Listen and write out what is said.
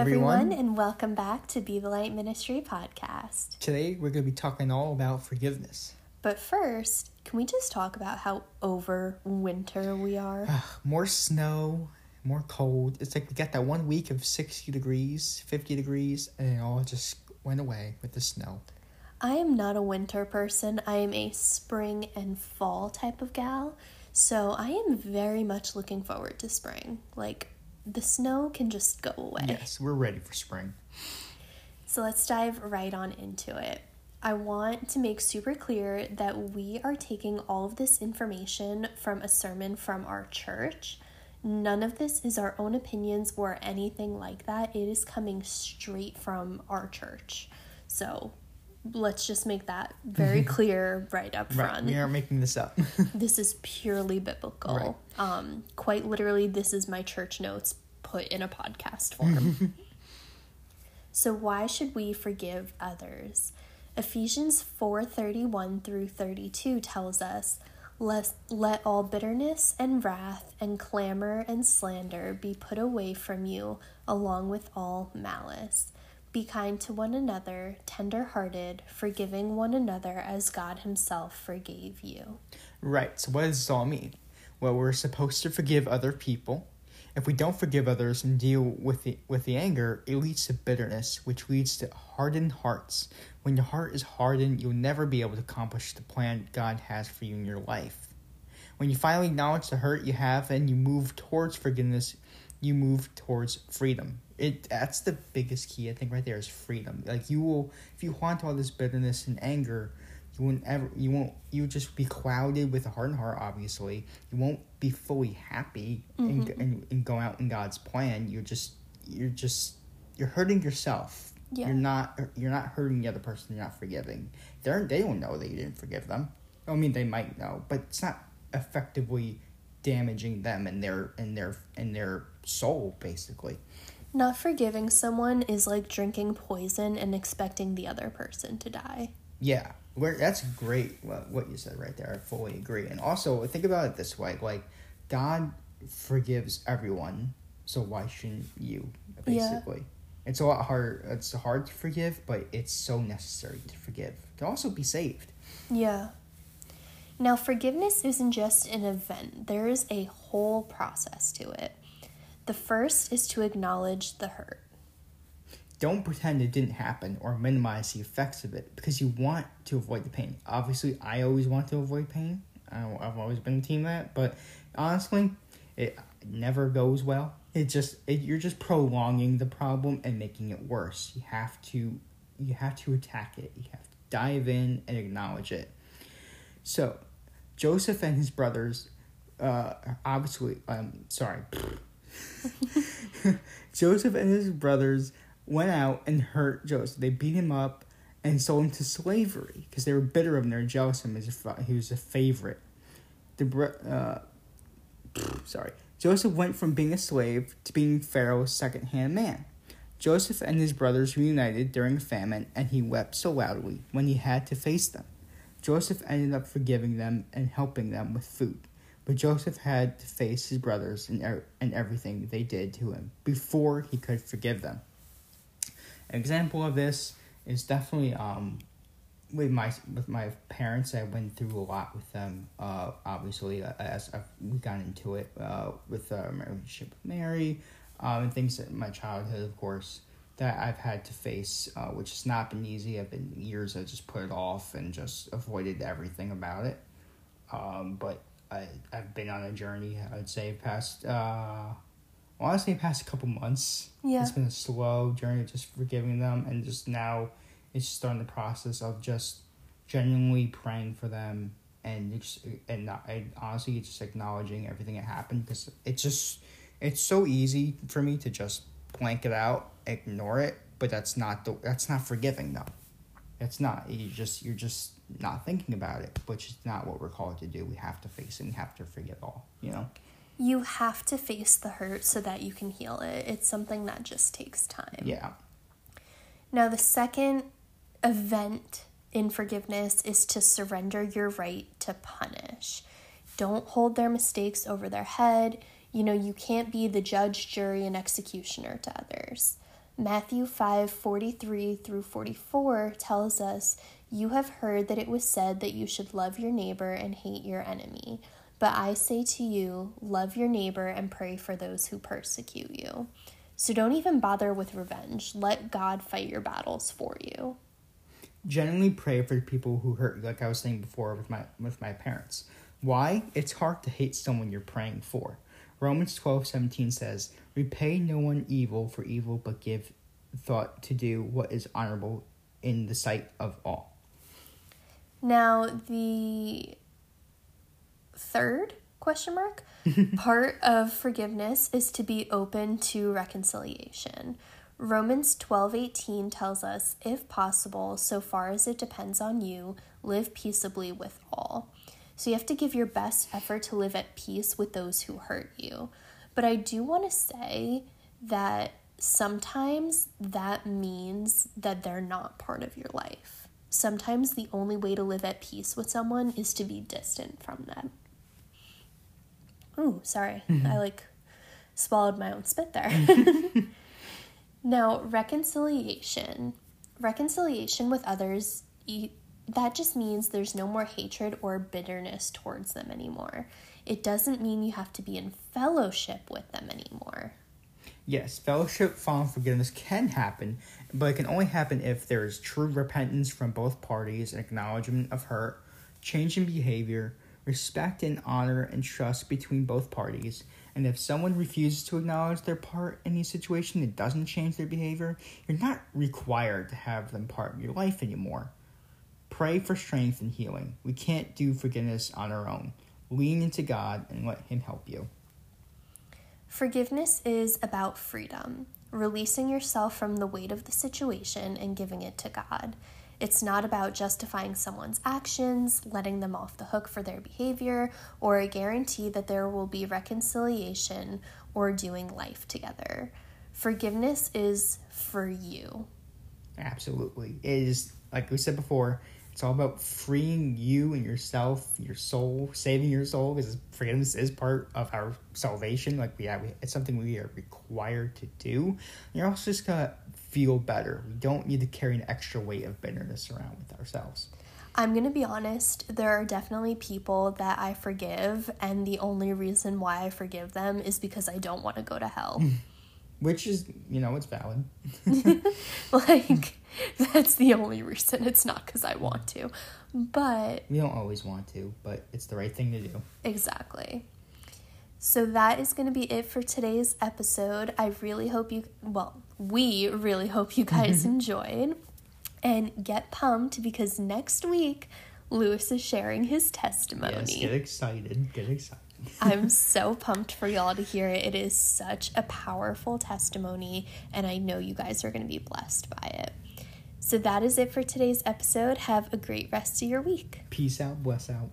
everyone. and welcome back to Be the Light Ministry podcast. Today we're going to be talking all about forgiveness. But first, can we just talk about how over winter we are? more snow, more cold. It's like we got that one week of 60 degrees, 50 degrees, and it all just went away with the snow. I am not a winter person. I am a spring and fall type of gal. So I am very much looking forward to spring. Like, the snow can just go away. Yes, we're ready for spring. So let's dive right on into it. I want to make super clear that we are taking all of this information from a sermon from our church. None of this is our own opinions or anything like that. It is coming straight from our church. So let's just make that very clear right up front. Right, we aren't making this up. this is purely biblical. Right. Um, quite literally, this is my church notes put in a podcast form. so why should we forgive others? Ephesians 4:31 through 32 tells us, let, let all bitterness and wrath and clamor and slander be put away from you, along with all malice. Be kind to one another, tender hearted, forgiving one another as God Himself forgave you. Right, so what does this all mean? Well, we're supposed to forgive other people. If we don't forgive others and deal with the, with the anger, it leads to bitterness, which leads to hardened hearts. When your heart is hardened, you'll never be able to accomplish the plan God has for you in your life. When you finally acknowledge the hurt you have and you move towards forgiveness, you move towards freedom. It that's the biggest key I think right there is freedom. Like you will if you haunt all this bitterness and anger, you won't ever you won't you just be clouded with a hardened heart obviously. You won't be fully happy mm-hmm. and, and, and go out in God's plan. You're just you're just you're hurting yourself. Yeah. You're not you're not hurting the other person. You're not forgiving. They're they don't know that you didn't forgive them. I mean, they might know, but it's not effectively damaging them and their and their and their soul basically. Not forgiving someone is like drinking poison and expecting the other person to die. Yeah, where that's great. What what you said right there, I fully agree. And also think about it this way: like God forgives everyone, so why shouldn't you? Basically, yeah. it's a lot hard. It's hard to forgive, but it's so necessary to forgive. to also be saved. Yeah. Now, forgiveness isn't just an event, there is a whole process to it. The first is to acknowledge the hurt. Don't pretend it didn't happen or minimize the effects of it because you want to avoid the pain. Obviously, I always want to avoid pain. I've always been a team that, but honestly, it never goes well. It just it, you're just prolonging the problem and making it worse. You have to you have to attack it. You have to dive in and acknowledge it. So, Joseph and his brothers, uh, obviously, um, sorry, Joseph and his brothers went out and hurt Joseph. They beat him up and sold him to slavery because they were bitter of him. They were jealous of him. He was a favorite. The uh, sorry, Joseph went from being a slave to being Pharaoh's second-hand man. Joseph and his brothers reunited during a famine, and he wept so loudly when he had to face them. Joseph ended up forgiving them and helping them with food. But Joseph had to face his brothers and, er- and everything they did to him before he could forgive them. An example of this is definitely um, with my with my parents. I went through a lot with them. Uh, obviously, uh, as I've, we got into it uh, with uh, my relationship with Mary, um, and things in my childhood, of course that I've had to face, uh, which has not been easy. I've been years I just put it off and just avoided everything about it. Um, but I I've been on a journey. I'd say past uh, honestly past a couple months. Yeah, it's been a slow journey, of just forgiving them, and just now it's starting the process of just genuinely praying for them and just and not and honestly just acknowledging everything that happened because it's just it's so easy for me to just blank it out, ignore it, but that's not the that's not forgiving though. It's not. You just you're just not thinking about it, which is not what we're called to do. We have to face it and have to forgive all, you know? You have to face the hurt so that you can heal it. It's something that just takes time. Yeah. Now the second event in forgiveness is to surrender your right to punish. Don't hold their mistakes over their head. You know, you can't be the judge, jury, and executioner to others. Matthew 5 43 through 44 tells us, You have heard that it was said that you should love your neighbor and hate your enemy. But I say to you, love your neighbor and pray for those who persecute you. So don't even bother with revenge. Let God fight your battles for you. Generally pray for people who hurt you, like I was saying before with my with my parents. Why? It's hard to hate someone you're praying for. Romans twelve seventeen says, Repay no one evil for evil, but give thought to do what is honorable in the sight of all. Now, the third question mark part of forgiveness is to be open to reconciliation. Romans 12:18 tells us, if possible, so far as it depends on you, live peaceably with all. So you have to give your best effort to live at peace with those who hurt you. But I do want to say that sometimes that means that they're not part of your life. Sometimes the only way to live at peace with someone is to be distant from them. Ooh, sorry. Mm-hmm. I like swallowed my own spit there. now, reconciliation. Reconciliation with others, that just means there's no more hatred or bitterness towards them anymore. It doesn't mean you have to be in fellowship with them anymore. Yes, fellowship, following forgiveness can happen, but it can only happen if there is true repentance from both parties, and acknowledgement of hurt, change in behavior, respect and honor and trust between both parties. And if someone refuses to acknowledge their part in the situation, it doesn't change their behavior, you're not required to have them part of your life anymore. Pray for strength and healing. We can't do forgiveness on our own. Lean into God and let Him help you. Forgiveness is about freedom, releasing yourself from the weight of the situation and giving it to God. It's not about justifying someone's actions, letting them off the hook for their behavior, or a guarantee that there will be reconciliation or doing life together. Forgiveness is for you. Absolutely. It is, like we said before, it's all about freeing you and yourself, your soul, saving your soul, because forgiveness is part of our salvation. Like we have, it's something we are required to do. You're also just gonna feel better. We don't need to carry an extra weight of bitterness around with ourselves. I'm going to be honest, there are definitely people that I forgive, and the only reason why I forgive them is because I don't want to go to hell. Which is, you know, it's valid. like, that's the only reason. It's not because I want to. But. We don't always want to, but it's the right thing to do. Exactly. So that is going to be it for today's episode. I really hope you, well, we really hope you guys enjoyed. And get pumped because next week, Louis is sharing his testimony. Yes, get excited. Get excited. I'm so pumped for y'all to hear it. It is such a powerful testimony, and I know you guys are going to be blessed by it. So that is it for today's episode. Have a great rest of your week. Peace out. Bless out.